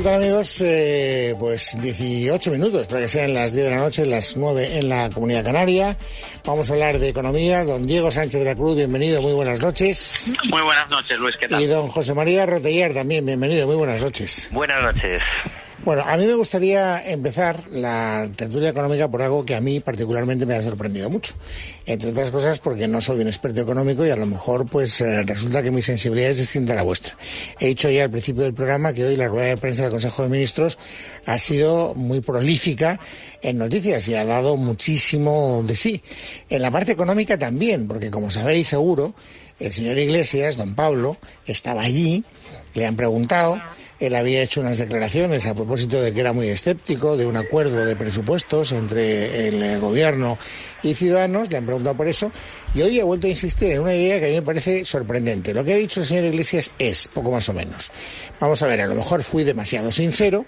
Faltan amigos, eh, pues 18 minutos para que sean las 10 de la noche, las 9 en la Comunidad Canaria. Vamos a hablar de economía. Don Diego Sánchez de la Cruz, bienvenido, muy buenas noches. Muy buenas noches, Luis, ¿qué tal? Y don José María Rotellar también, bienvenido, muy buenas noches. Buenas noches. Bueno, a mí me gustaría empezar la tertulia económica por algo que a mí particularmente me ha sorprendido mucho. Entre otras cosas porque no soy un experto económico y a lo mejor pues eh, resulta que mi sensibilidad es distinta a la vuestra. He dicho ya al principio del programa que hoy la rueda de prensa del Consejo de Ministros ha sido muy prolífica en noticias y ha dado muchísimo de sí. En la parte económica también, porque como sabéis seguro, el señor Iglesias, don Pablo, estaba allí, le han preguntado él había hecho unas declaraciones a propósito de que era muy escéptico de un acuerdo de presupuestos entre el eh, gobierno y Ciudadanos, le han preguntado por eso, y hoy ha vuelto a insistir en una idea que a mí me parece sorprendente. Lo que ha dicho el señor Iglesias es, poco más o menos. Vamos a ver, a lo mejor fui demasiado sincero,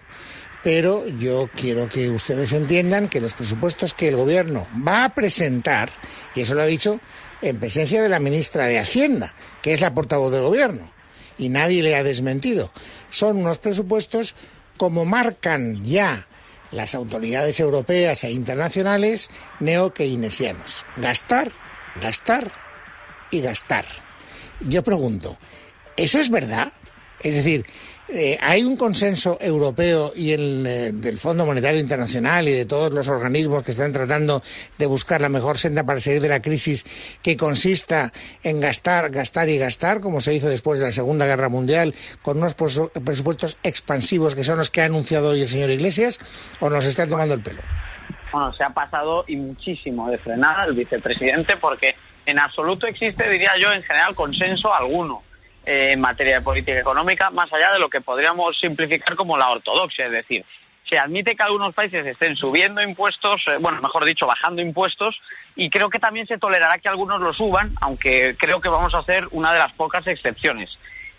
pero yo quiero que ustedes entiendan que los presupuestos que el gobierno va a presentar, y eso lo ha dicho en presencia de la ministra de Hacienda, que es la portavoz del gobierno, y nadie le ha desmentido. Son unos presupuestos como marcan ya las autoridades europeas e internacionales neo-keynesianos. Gastar, gastar y gastar. Yo pregunto, ¿eso es verdad? Es decir, eh, hay un consenso europeo y el eh, del Fondo Monetario Internacional y de todos los organismos que están tratando de buscar la mejor senda para salir de la crisis que consista en gastar, gastar y gastar, como se hizo después de la Segunda Guerra Mundial, con unos presupuestos expansivos que son los que ha anunciado hoy el señor Iglesias, o nos están tomando el pelo. Bueno, se ha pasado y muchísimo de frenar al vicepresidente porque en absoluto existe, diría yo, en general consenso alguno en materia de política económica, más allá de lo que podríamos simplificar como la ortodoxia, es decir, se admite que algunos países estén subiendo impuestos, eh, bueno, mejor dicho, bajando impuestos, y creo que también se tolerará que algunos lo suban, aunque creo que vamos a hacer una de las pocas excepciones.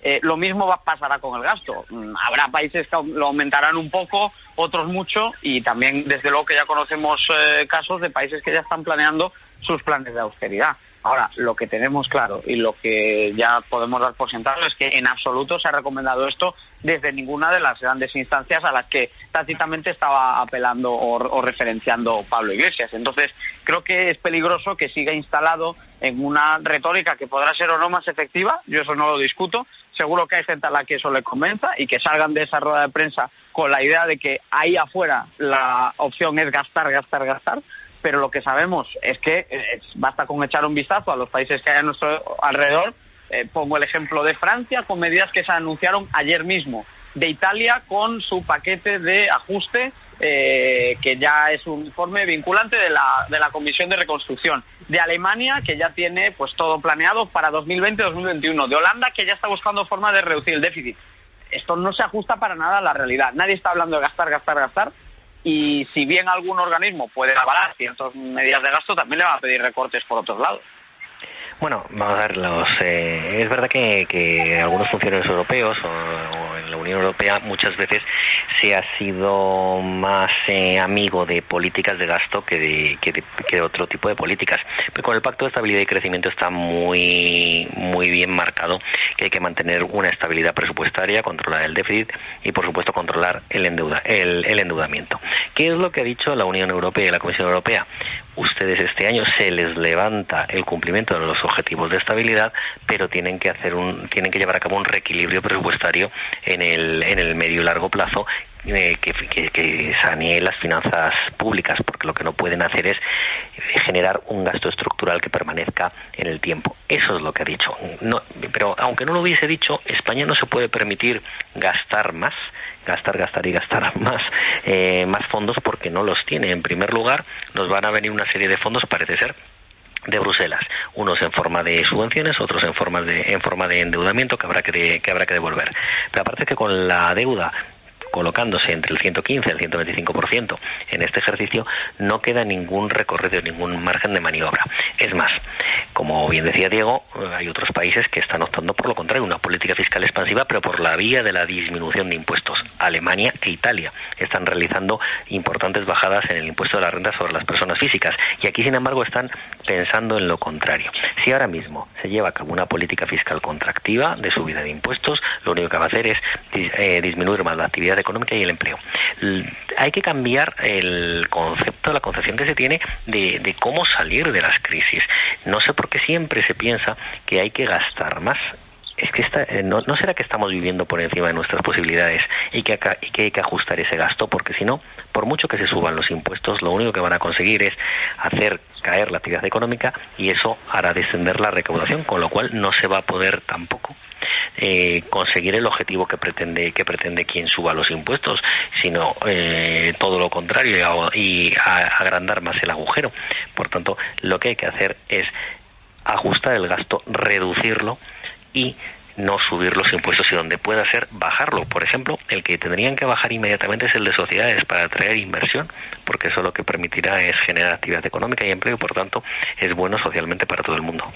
Eh, lo mismo va, pasará con el gasto. Mm, habrá países que lo aumentarán un poco, otros mucho, y también, desde luego, que ya conocemos eh, casos de países que ya están planeando sus planes de austeridad. Ahora, lo que tenemos claro y lo que ya podemos dar por sentado es que en absoluto se ha recomendado esto desde ninguna de las grandes instancias a las que tácitamente estaba apelando o, referenciando Pablo Iglesias. Entonces, creo que es peligroso que siga instalado en una retórica que podrá ser o no más efectiva, yo eso no lo discuto, seguro que hay gente a la que eso le convenza y que salgan de esa rueda de prensa con la idea de que ahí afuera la opción es gastar, gastar, gastar, pero lo que sabemos es que eh, basta con echar un vistazo a los países que hay a nuestro alrededor. Eh, pongo el ejemplo de Francia con medidas que se anunciaron ayer mismo, de Italia con su paquete de ajuste, eh, que ya es un informe vinculante de la, de la Comisión de Reconstrucción, de Alemania, que ya tiene pues todo planeado para 2020-2021, de Holanda, que ya está buscando formas de reducir el déficit. Esto no se ajusta para nada a la realidad. Nadie está hablando de gastar, gastar, gastar y si bien algún organismo puede avalar ciertas medidas de gasto, también le va a pedir recortes por otros lados. Bueno, vamos a ver, los, eh, es verdad que, que, algunos funcionarios europeos o, en la Unión Europea muchas veces se ha sido más eh, amigo de políticas de gasto que de, que de, otro tipo de políticas. Pero con el Pacto de Estabilidad y Crecimiento está muy, muy bien marcado que hay que mantener una estabilidad presupuestaria, controlar el déficit y, por supuesto, controlar el, endeuda, el endeudamiento. ¿Qué es lo que ha dicho la Unión Europea y la Comisión Europea? Ustedes este año se les levanta el cumplimiento de los objetivos de estabilidad, pero tienen que hacer un, tienen que llevar a cabo un reequilibrio presupuestario en el, en el medio y largo plazo eh, que, que, sanee las finanzas públicas, porque lo que no pueden hacer es generar un gasto estructural que permanezca en el tiempo. Eso es lo que ha dicho. No, pero aunque no lo hubiese dicho, España no se puede permitir gastar más gastar, gastar y gastar más, eh, más fondos porque no los tiene. En primer lugar, nos van a venir una serie de fondos, parece ser, de Bruselas, unos en forma de subvenciones, otros en forma de en forma de endeudamiento que habrá que, que habrá que devolver. Pero aparte que con la deuda colocándose entre el 115 y el 125% en este ejercicio, no queda ningún recorrido, ningún margen de maniobra. Es más, como bien decía Diego, hay otros países que están optando por lo contrario, una política fiscal expansiva, pero por la vía de la disminución de impuestos, Alemania e Italia. están realizando importantes bajadas en el impuesto de la renta sobre las personas físicas. Y aquí, sin embargo, están pensando en lo contrario. Si ahora mismo se lleva a cabo una política fiscal contractiva de subida de impuestos, lo único que va a hacer es eh, disminuir más la actividad económica y el empleo. hay que cambiar el concepto, la concepción que se tiene de, de cómo salir de las crisis. No sé por qué siempre se piensa que hay que gastar más es que eh, no, será que estamos viviendo por encima de nuestras posibilidades y que, y que hay que ajustar ese gasto, porque si no, por mucho que se suban los impuestos, lo único que van a conseguir es hacer caer la actividad económica y eso hará descender la recaudación, con lo cual no se va a poder tampoco eh, conseguir el objetivo que pretende que pretende quien suba los impuestos, sino eh, todo lo contrario y, agrandar más el agujero. Por tanto, lo que hay que hacer es ajustar el gasto, reducirlo y no subir los impuestos y donde pueda ser bajarlo. Por ejemplo, el que tendrían que bajar inmediatamente es el de sociedades para atraer inversión, porque eso lo que permitirá es generar actividad económica y empleo por tanto es bueno socialmente para todo el mundo.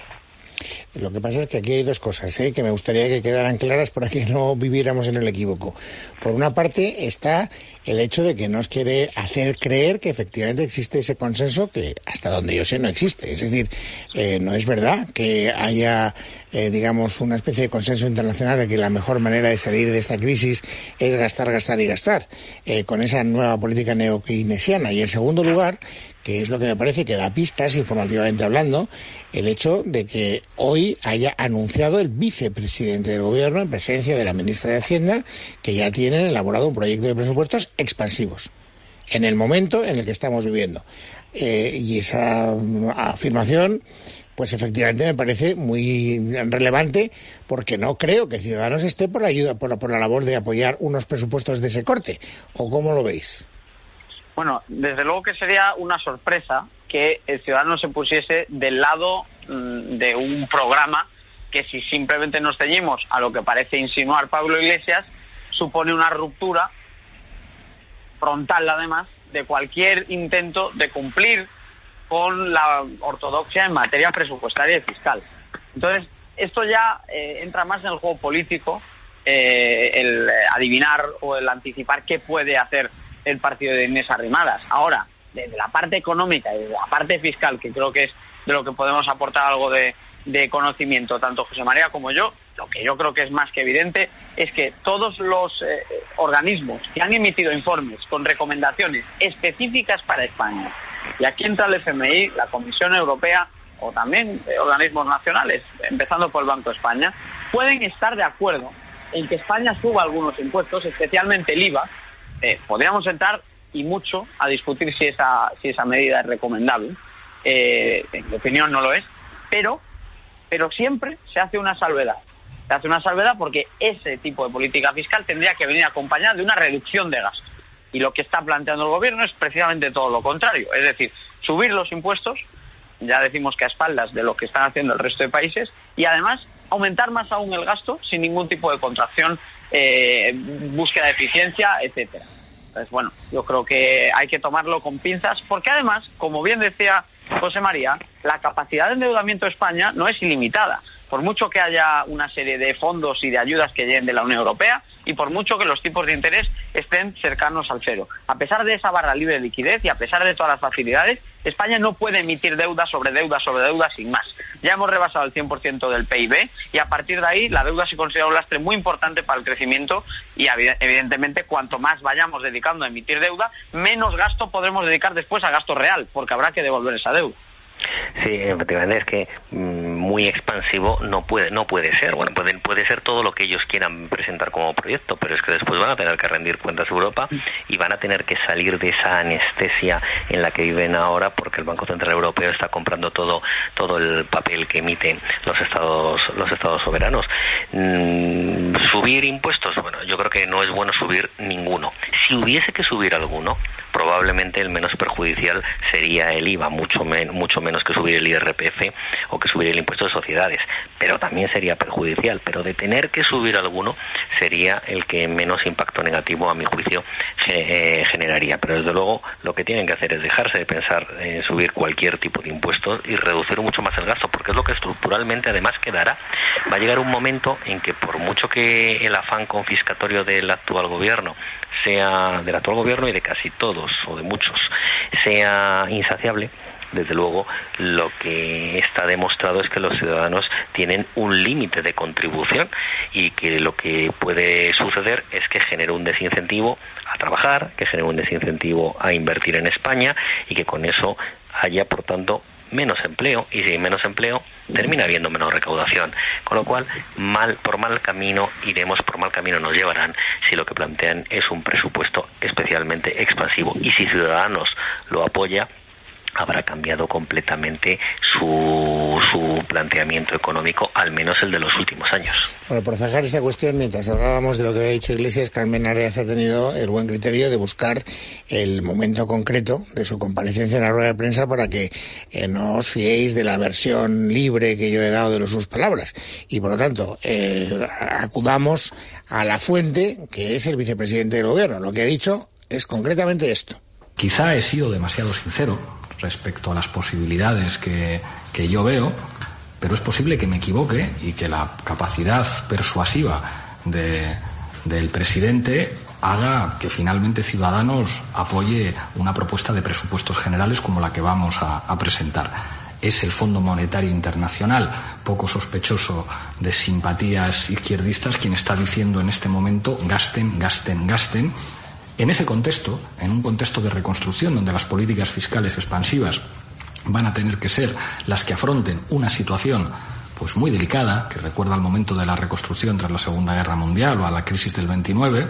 Lo que pasa es que aquí hay dos cosas ¿eh? que me gustaría que quedaran claras para que no viviéramos en el equívoco. Por una parte está el hecho de que nos quiere hacer creer que efectivamente existe ese consenso que hasta donde yo sé no existe. Es decir, eh, no es verdad que haya, eh, digamos, una especie de consenso internacional de que la mejor manera de salir de esta crisis es gastar, gastar y gastar con esa nueva política neokeynesiana. Y en segundo lugar, que es lo que me parece que da pistas informativamente hablando, el hecho de que hoy haya anunciado el vicepresidente del gobierno en presencia de la ministra de Hacienda que ya tienen elaborado un proyecto de presupuestos expansivos en el momento en el que estamos viviendo. Eh, y esa afirmación, pues efectivamente me parece muy relevante porque no creo que Ciudadanos esté por la ayuda, por la, por la labor de apoyar unos presupuestos de ese corte. ¿O cómo lo veis? Bueno, desde luego que sería una sorpresa que el ciudadano se pusiese del lado mm, de un programa que si simplemente nos ceñimos a lo que parece insinuar Pablo Iglesias, supone una ruptura frontal además de cualquier intento de cumplir con la ortodoxia en materia presupuestaria y fiscal. Entonces, esto ya eh, entra más en el juego político, eh, el adivinar o el anticipar qué puede hacer el partido de Inés Arrimadas. Ahora, desde la parte económica y desde la parte fiscal, que creo que es de lo que podemos aportar algo de, conocimiento, tanto José María como yo, lo que yo creo que es más que evidente es que todos los eh, organismos que han emitido informes con recomendaciones específicas para España, y aquí entra el FMI, la Comisión Europea o también eh, organismos nacionales, empezando por el Banco de España, pueden estar de acuerdo en que España suba algunos impuestos, especialmente el IVA, eh, podríamos entrar y mucho a discutir si esa, si esa medida es recomendable. Eh, en mi opinión no lo es, pero, pero siempre se hace una salvedad. Se hace una salvedad porque ese tipo de política fiscal tendría que venir acompañada de una reducción de gastos. Y lo que está planteando el gobierno es precisamente todo lo contrario. Es decir, subir los impuestos, ya decimos que a espaldas de lo que están haciendo el resto de países, y además aumentar más aún el gasto sin ningún tipo de contracción eh, búsqueda de eficiencia, etcétera. Entonces, bueno, yo creo que hay que tomarlo con pinzas, porque además, como bien decía José María, la capacidad de endeudamiento de España no es ilimitada. Por mucho que haya una serie de fondos y de ayudas que lleguen de la Unión Europea, y por mucho que los tipos de interés estén cercanos al cero. A pesar de esa barra libre de liquidez y a pesar de todas las facilidades, España no puede emitir deuda sobre deuda sobre deuda sin más. Ya hemos rebasado el 100% del PIB y a partir de ahí la deuda se considera un lastre muy importante para el crecimiento y evidentemente cuanto más vayamos dedicando a emitir deuda, menos gasto podremos dedicar después a gasto real, porque habrá que devolver esa deuda. Sí, efectivamente es que mm, muy expansivo no puede no puede ser. Bueno, puede, puede ser todo lo que ellos quieran presentar como proyecto, pero es que después van a tener que rendir cuentas a Europa y van a tener que salir de esa anestesia en la que viven ahora porque el Banco Central Europeo está comprando todo todo el papel que emiten los estados los estados soberanos. Mm, subir impuestos, bueno, yo creo que no es bueno subir ninguno. Si hubiese que subir alguno, probablemente el menos perjudicial sería el IVA, mucho, mucho menos que subir el IRPF o que subir el impuesto de sociedades, pero también sería perjudicial, pero de tener que subir alguno sería el que menos impacto negativo a mi juicio eh, generaría, pero desde luego lo que tienen que hacer es dejarse de pensar en subir cualquier tipo de impuestos y reducir mucho más el gasto, porque es lo que estructuralmente además quedará. Va a llegar un momento en que por mucho que el afán confiscatorio del actual gobierno sea del actual gobierno y de casi todos o de muchos sea insaciable, desde luego lo que está demostrado es que los ciudadanos tienen un límite de contribución y que lo que puede suceder es que genere un desincentivo a trabajar, que genere un desincentivo a invertir en España y que con eso haya, por tanto, menos empleo y si menos empleo termina habiendo menos recaudación. Con lo cual mal por mal camino iremos por mal camino nos llevarán si lo que plantean es un presupuesto especialmente expansivo. Y si Ciudadanos lo apoya habrá cambiado completamente su, su planteamiento económico, al menos el de los últimos años. Bueno, por dejar esta cuestión, mientras hablábamos de lo que había dicho Iglesias, Carmen Areas ha tenido el buen criterio de buscar el momento concreto de su comparecencia en la rueda de prensa para que eh, no os fiéis de la versión libre que yo he dado de sus palabras. Y por lo tanto, eh, acudamos a la fuente, que es el vicepresidente del gobierno. Lo que ha dicho es concretamente esto. Quizá he sido demasiado sincero respecto a las posibilidades que, que yo veo, pero es posible que me equivoque y que la capacidad persuasiva de, del presidente haga que finalmente Ciudadanos apoye una propuesta de presupuestos generales como la que vamos a, a, presentar. Es el Fondo Monetario Internacional, poco sospechoso de simpatías izquierdistas, quien está diciendo en este momento gasten, gasten, gasten en ese contexto, en un contexto de reconstrucción donde las políticas fiscales expansivas van a tener que ser las que afronten una situación pues muy delicada, que recuerda al momento de la reconstrucción tras la Segunda Guerra Mundial o a la crisis del 29,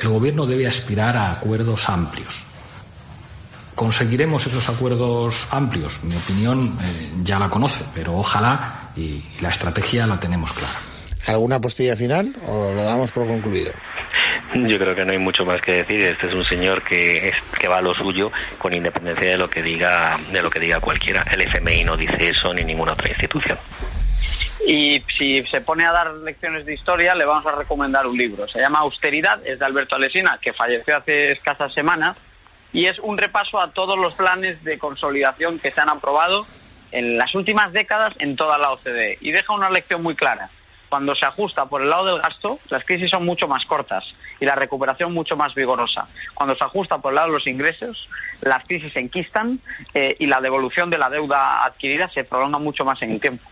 el gobierno debe aspirar a acuerdos amplios. ¿Conseguiremos esos acuerdos amplios? Mi opinión eh, ya la conoce, pero ojalá y, y la estrategia la tenemos clara. ¿Alguna postilla final o lo damos por concluido? Yo creo que no hay mucho más que decir. Este es un señor que, es, que va a lo suyo con independencia de lo que diga de lo que diga cualquiera. El FMI no dice eso ni ninguna otra institución. Y si se pone a dar lecciones de historia, le vamos a recomendar un libro. Se llama Austeridad, es de Alberto Alesina, que falleció hace escasas semanas, y es un repaso a todos los planes de consolidación que se han aprobado en las últimas décadas en toda la OCDE. Y deja una lección muy clara cuando se ajusta por el lado del gasto, las crisis son mucho más cortas y la recuperación mucho más vigorosa. Cuando se ajusta por el lado de los ingresos, las crisis se enquistan eh, y la devolución de la deuda adquirida se prolonga mucho más en el tiempo.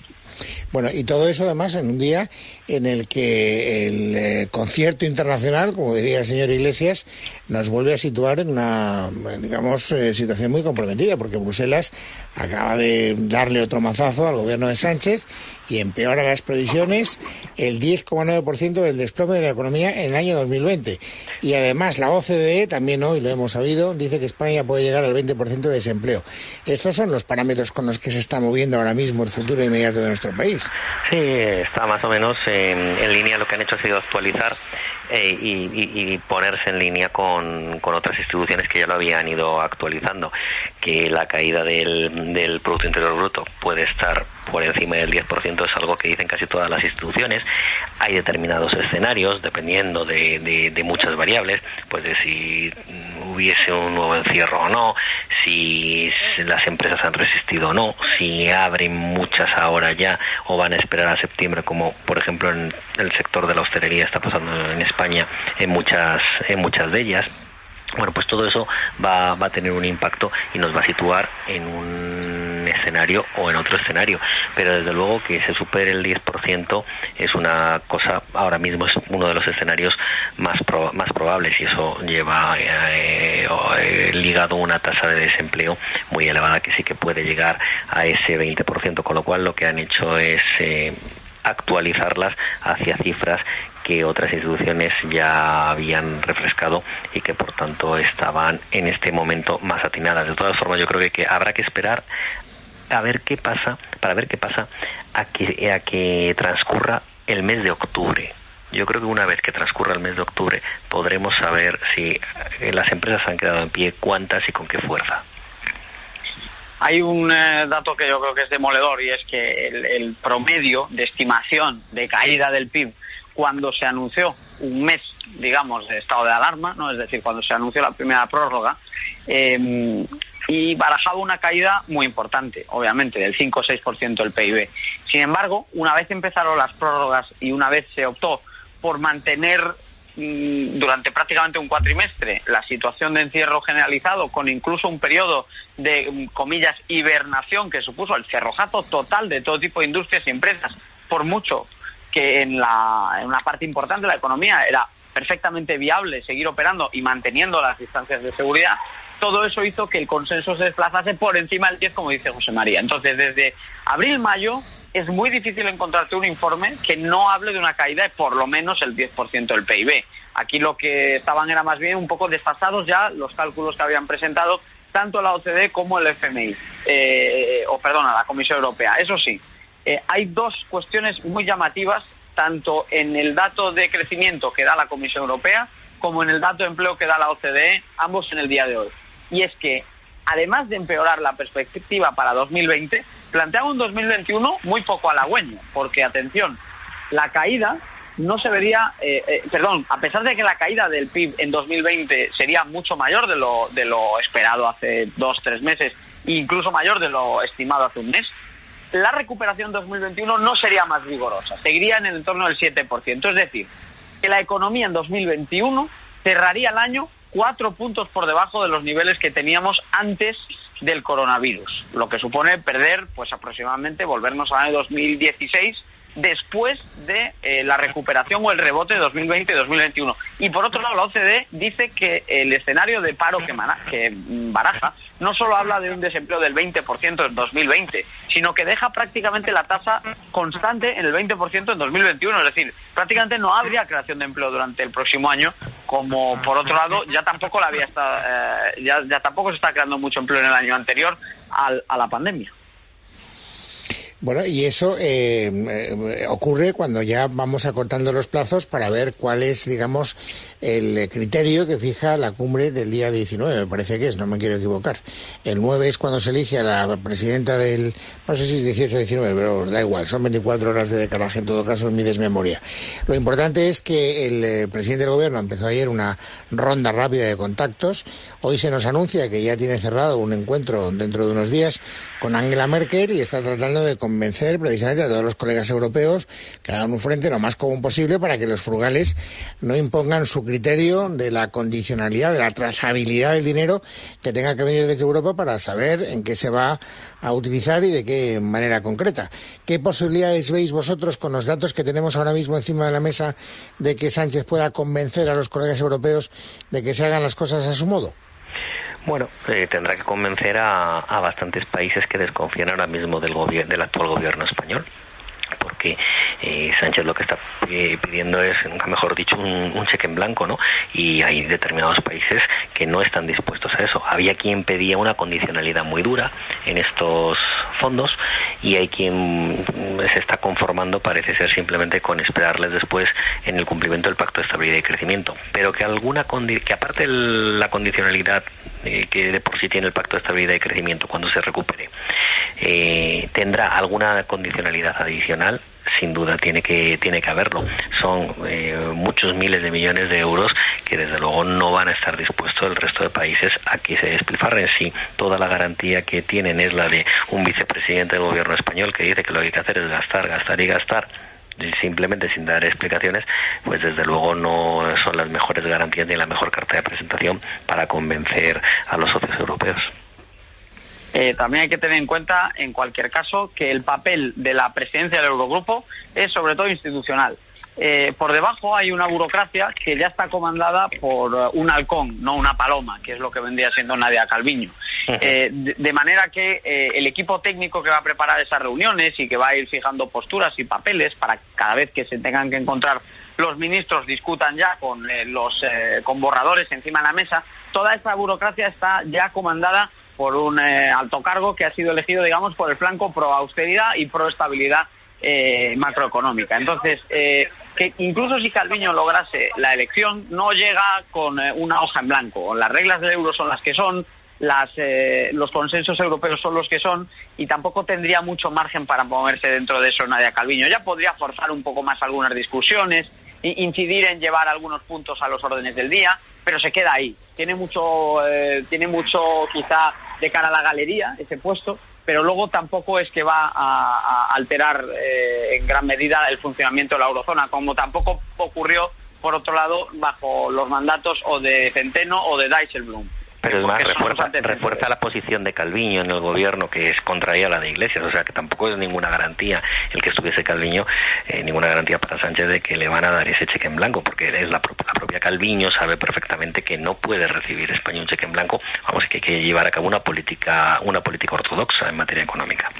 Bueno, y todo eso además en un día en el que el eh, concierto internacional, como diría el señor Iglesias, nos vuelve a situar en una, digamos, eh, situación muy comprometida, porque Bruselas acaba de darle otro mazazo al gobierno de Sánchez y empeora las previsiones el 10,9% del desplome de la economía en el año 2020. Y además la OCDE, también hoy lo hemos sabido, dice que España puede llegar al 20% de desempleo. Estos son los parámetros con los que se está moviendo ahora mismo el futuro inmediato de nuestro país. Sí, está más o menos en, línea. Lo que han hecho ha sido actualizar eh, y, y, y, ponerse en línea con, con, otras instituciones que ya lo habían ido actualizando. Que la caída del, del Producto Interior Bruto puede estar por encima del 10% es algo que dicen casi todas las instituciones. Hay determinados escenarios, dependiendo de, de, muchas variables, pues de si hubiese un nuevo encierro o no, si las empresas han resistido o no, si abren muchas ahora ya o van a esperar a septiembre, como por ejemplo en el sector de la hostelería está pasando en España en muchas, en muchas de ellas. Bueno, pues todo eso va, va a tener un impacto y nos va a situar en un escenario o en otro escenario. Pero desde luego que se supere el 10% es una cosa, ahora mismo es uno de los escenarios más, más probables y eso lleva eh, eh, ligado una tasa de desempleo muy elevada que sí que puede llegar a ese 20%, con lo cual lo que han hecho es... Eh, actualizarlas hacia cifras que otras instituciones ya habían refrescado y que por tanto estaban en este momento más atinadas. De todas formas, yo creo que, habrá que esperar a ver qué pasa, para ver qué pasa a que, a que transcurra el mes de octubre Yo creo que una vez que transcurra el mes de octubre podremos saber si eh, las empresas han quedado en pie, cuántas y con qué fuerza. Hay un eh, dato que yo creo que es demoledor y es que el, promedio de estimación de caída del PIB cuando se anunció un mes, digamos, de estado de alarma, no, es decir, cuando se anunció la primera prórroga, eh, y barajaba una caída muy importante, obviamente, del 5 o 6% del PIB. Sin embargo, una vez empezaron las prórrogas y una vez se optó por mantener mm, durante prácticamente un cuatrimestre la situación de encierro generalizado, con incluso un periodo de, mm, comillas, hibernación que supuso el cerrojazo total de todo tipo de industrias y empresas, por mucho que en, la, una parte importante de la economía era perfectamente viable seguir operando y manteniendo las distancias de seguridad, todo eso hizo que el consenso se desplazase por encima del 10, como dice José María. Entonces, desde abril-mayo es muy difícil encontrarte un informe que no hable de una caída de por lo menos el 10% del PIB. Aquí lo que estaban era más bien un poco desfasados ya los cálculos que habían presentado tanto la OCDE como el FMI, eh, o perdona, la Comisión Europea. Eso sí, eh, hay dos cuestiones muy llamativas, tanto en el dato de crecimiento que da la Comisión Europea como en el dato de empleo que da la OCDE, ambos en el día de hoy. Y es que, además de empeorar la perspectiva para 2020, plantea un 2021 muy poco halagüeño, porque, atención, la caída no se vería, eh, eh, perdón, a pesar de que la caída del PIB en 2020 sería mucho mayor de lo, de lo esperado hace dos, tres meses, incluso mayor de lo estimado hace un mes, la recuperación 2021 no sería más vigorosa, seguiría en el entorno del 7%. Es decir, que la economía en 2021 cerraría el año cuatro puntos por debajo de los niveles que teníamos antes del coronavirus, lo que supone perder, pues aproximadamente, volvernos al año 2016 después de eh, la recuperación o el rebote de 2020 y 2021. Y por otro lado, la OCDE dice que el escenario de paro que, que baraja no solo habla de un desempleo del 20% en 2020, sino que deja prácticamente la tasa constante en el 20% en 2021. Es decir, prácticamente no habría creación de empleo durante el próximo año, como por otro lado ya tampoco la había estado, eh, ya, ya tampoco se está creando mucho empleo en el año anterior a la pandemia. Bueno, y eso eh, eh, ocurre cuando ya vamos acortando los plazos para ver cuál es, digamos, el criterio que fija la cumbre del día 19, me parece que es, no me quiero equivocar. El 9 es cuando se elige a la presidenta del, no sé si es 18 o 19, pero da igual, son 24 horas de decalaje en todo caso, en mi desmemoria. Lo importante es que el eh, presidente del gobierno empezó ayer una ronda rápida de contactos. Hoy se nos anuncia que ya tiene cerrado un encuentro dentro de unos días con Angela Merkel y está tratando de convencer precisamente a todos los colegas europeos que hagan un frente lo más común posible para que los frugales no impongan su criterio de la condicionalidad, de la trazabilidad del dinero que tenga que venir desde Europa para saber en qué se va a utilizar y de qué manera concreta. ¿Qué posibilidades veis vosotros con los datos que tenemos ahora mismo encima de la mesa de que Sánchez pueda convencer a los colegas europeos de que se hagan las cosas a su modo? Bueno, eh, tendrá que convencer a, bastantes países que desconfían ahora mismo del, del actual gobierno español porque eh, Sánchez lo que está eh, pidiendo es, mejor dicho, un, cheque en blanco, ¿no? Y hay determinados países que no están dispuestos a eso. Había quien pedía una condicionalidad muy dura en estos fondos y hay quien se está conformando, parece ser simplemente con esperarles después en el cumplimiento del Pacto de Estabilidad y Crecimiento. Pero que alguna que aparte la condicionalidad eh, que de por sí tiene el Pacto de Estabilidad y Crecimiento cuando se recupere, eh, tendrá alguna condicionalidad adicional sin duda tiene que tiene que haberlo. Son eh, muchos miles de millones de euros que desde luego no van a estar dispuestos el resto de países a que se despilfarren. Si toda la garantía que tienen es la de un vicepresidente del gobierno español que dice que lo que hay que hacer es gastar gastar y gastar simplemente sin dar explicaciones, pues desde luego no son las mejores garantías ni la mejor carta de presentación para convencer a los socios europeos. Eh, también hay que tener en cuenta, en cualquier caso, que el papel de la presidencia del Eurogrupo es sobre todo institucional. Eh, por debajo hay una burocracia que ya está comandada por uh, un halcón, no una paloma, que es lo que vendría siendo Nadia Calviño. Eh, de, manera que el equipo técnico que va a preparar esas reuniones y que va a ir fijando posturas y papeles para cada vez que se tengan que encontrar los ministros discutan ya con los con borradores encima de la mesa, toda esa burocracia está ya comandada por un eh, alto cargo que ha sido elegido, digamos, por el flanco pro austeridad y pro estabilidad eh, macroeconómica. Entonces, eh, que incluso si Calviño lograse la elección, no llega con eh, una hoja en blanco. Las reglas del euro son las que son, las, eh, los consensos europeos son los que son y tampoco tendría mucho margen para moverse dentro de eso Nadia Calviño. Ya podría forzar un poco más algunas discusiones, incidir en llevar algunos puntos a los órdenes del día, pero se queda ahí. Tiene mucho, eh, tiene mucho quizá de cara a la galería ese puesto, pero luego tampoco es que va a, alterar eh, en gran medida el funcionamiento de la eurozona, como tampoco ocurrió, por otro lado, bajo los mandatos o de Centeno o de Dijsselbloem. Pero además refuerza, refuerza la posición de Calviño en el gobierno, que es contraria a la de Iglesias. O sea, que tampoco es ninguna garantía el que estuviese Calviño, eh, ninguna garantía para Sánchez de que le van a dar ese cheque en blanco, porque es la, propia Calviño sabe perfectamente que no puede recibir España un cheque en blanco. Vamos, que hay que llevar a cabo una política, una política ortodoxa en materia económica.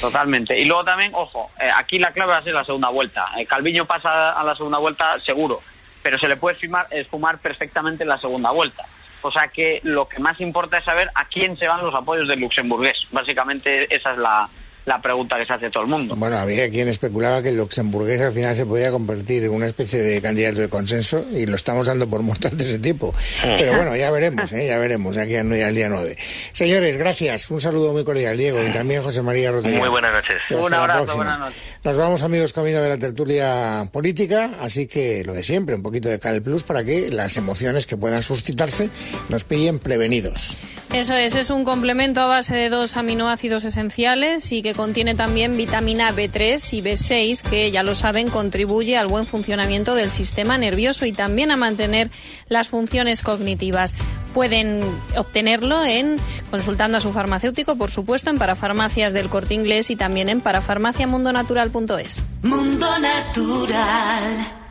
Totalmente. Y luego también, ojo, eh, aquí la clave va a ser la segunda vuelta. Eh, Calviño pasa a la segunda vuelta seguro, pero se le puede fumar, esfumar perfectamente en la segunda vuelta. O sea que lo que más importa es saber a quién se van los apoyos del luxemburgués. Básicamente esa es la, la pregunta que se hace todo el mundo. Bueno, había quien especulaba que el luxemburgués al final se podía convertir en una especie de candidato de consenso y lo estamos dando por muerto de ese tipo. Pero bueno, ya veremos, ¿eh? ya veremos, aquí al día 9. Señores, gracias. Un saludo muy cordial, Diego, y también José María Rodríguez. Muy buenas noches. Un abrazo, buenas noches. Nos vamos, amigos, camino de la tertulia política, así que lo de siempre, un poquito de Cal Plus para que las emociones que puedan suscitarse nos pillen prevenidos. Eso es, es un complemento a base de dos aminoácidos esenciales y que contiene también vitamina B3 y B6, que ya lo saben, contribuye al buen funcionamiento del sistema nervioso y también a mantener las funciones cognitivas. Pueden obtenerlo en consultando a su farmacéutico, por supuesto, en parafarmacias del Corte Inglés y también en parafarmaciamundonatural.es. Mundo Natural.